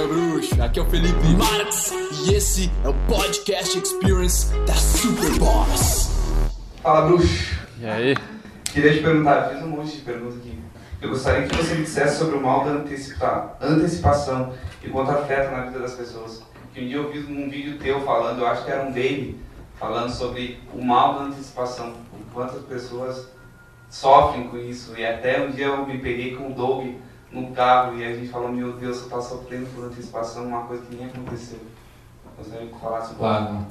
meu bruxo. Aqui é o Felipe Marx e esse é o Podcast Experience da Super Boss. Fala, bruxo. E aí? Queria te perguntar, fiz um monte de perguntas aqui. Eu gostaria que você me dissesse sobre o mal da antecipa antecipação e quanto afeta na vida das pessoas. Que um dia eu vi um vídeo teu falando, eu acho que era um baby, falando sobre o mal da antecipação e quantas pessoas sofrem com isso. E até um dia eu me peguei com o Doug no carro e a gente falou, meu Deus, você está sofrendo por antecipação, uma coisa que nem aconteceu. Gostaria que falasse um pouco. Claro.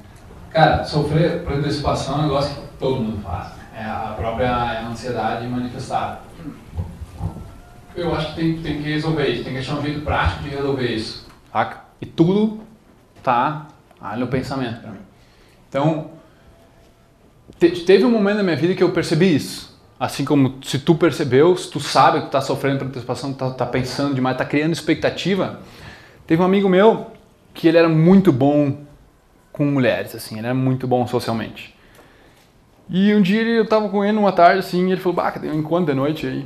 Cara, sofrer por antecipação é um negócio que todo mundo faz. É a própria ansiedade manifestada. Eu acho que tem, tem que resolver isso, tem que achar um jeito prático de resolver isso. E tudo tá ali no pensamento pra mim. Então, te- teve um momento na minha vida que eu percebi isso. Assim como se tu percebeu, se tu sabe que tu tá sofrendo por antecipação, tá, tá pensando demais, tá criando expectativa. Teve um amigo meu que ele era muito bom com mulheres, assim, ele era muito bom socialmente. E um dia eu tava com ele uma tarde, assim, e ele falou, bah, tem um encontro de noite aí.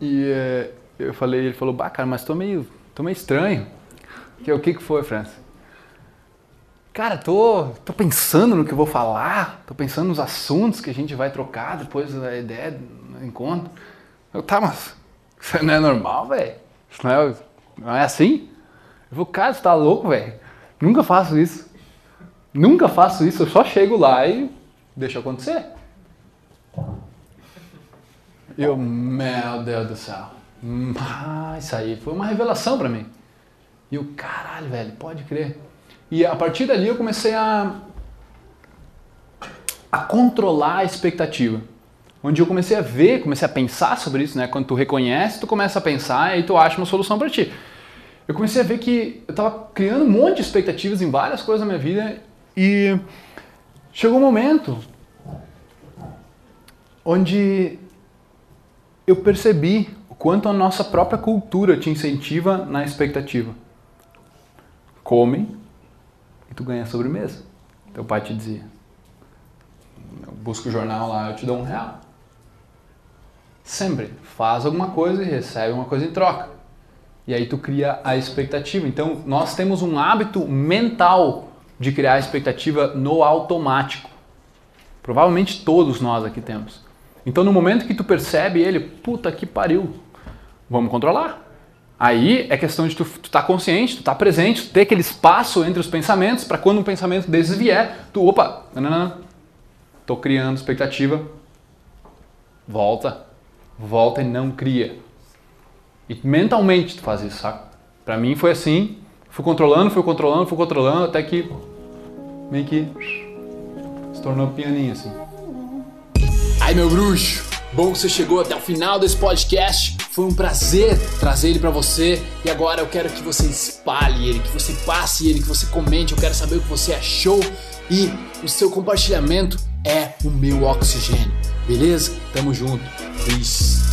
E eh, eu falei, ele falou, bah, cara, mas tô meio, tô meio estranho. Que, o que que foi, França? Cara, tô, tô pensando no que vou falar, tô pensando nos assuntos que a gente vai trocar depois da ideia do encontro. Eu, tá, mas isso não é normal, velho? Isso não é, não é assim? Eu falei, cara, você tá louco, velho? Nunca faço isso. Nunca faço isso, eu só chego lá e deixo acontecer. E eu, meu Deus do céu. Ah, isso aí foi uma revelação pra mim. E eu, caralho, velho, pode crer. E a partir dali eu comecei a, a controlar a expectativa. Onde eu comecei a ver, comecei a pensar sobre isso, né? Quando tu reconhece, tu começa a pensar e tu acha uma solução pra ti. Eu comecei a ver que eu tava criando um monte de expectativas em várias coisas na minha vida e chegou um momento onde eu percebi o quanto a nossa própria cultura te incentiva na expectativa. Come tu ganha sobremesa. Teu pai te dizia. Eu busco o jornal lá, eu te dou um real. Sempre. Faz alguma coisa e recebe uma coisa em troca. E aí tu cria a expectativa. Então nós temos um hábito mental de criar a expectativa no automático. Provavelmente todos nós aqui temos. Então no momento que tu percebe ele, puta que pariu, vamos controlar. Aí é questão de tu, tu tá consciente, tu tá presente, tu ter aquele espaço entre os pensamentos para quando um pensamento desses vier, tu, opa, não, tô criando expectativa, volta, volta e não cria. E mentalmente tu faz isso, saca? Pra mim foi assim, fui controlando, fui controlando, fui controlando, até que meio que se tornou pianinho assim. Aí, meu bruxo, bom que você chegou até o final desse podcast. Foi um prazer trazer ele pra você. E agora eu quero que você espalhe ele, que você passe ele, que você comente. Eu quero saber o que você achou. E o seu compartilhamento é o meu oxigênio. Beleza? Tamo junto. Peace.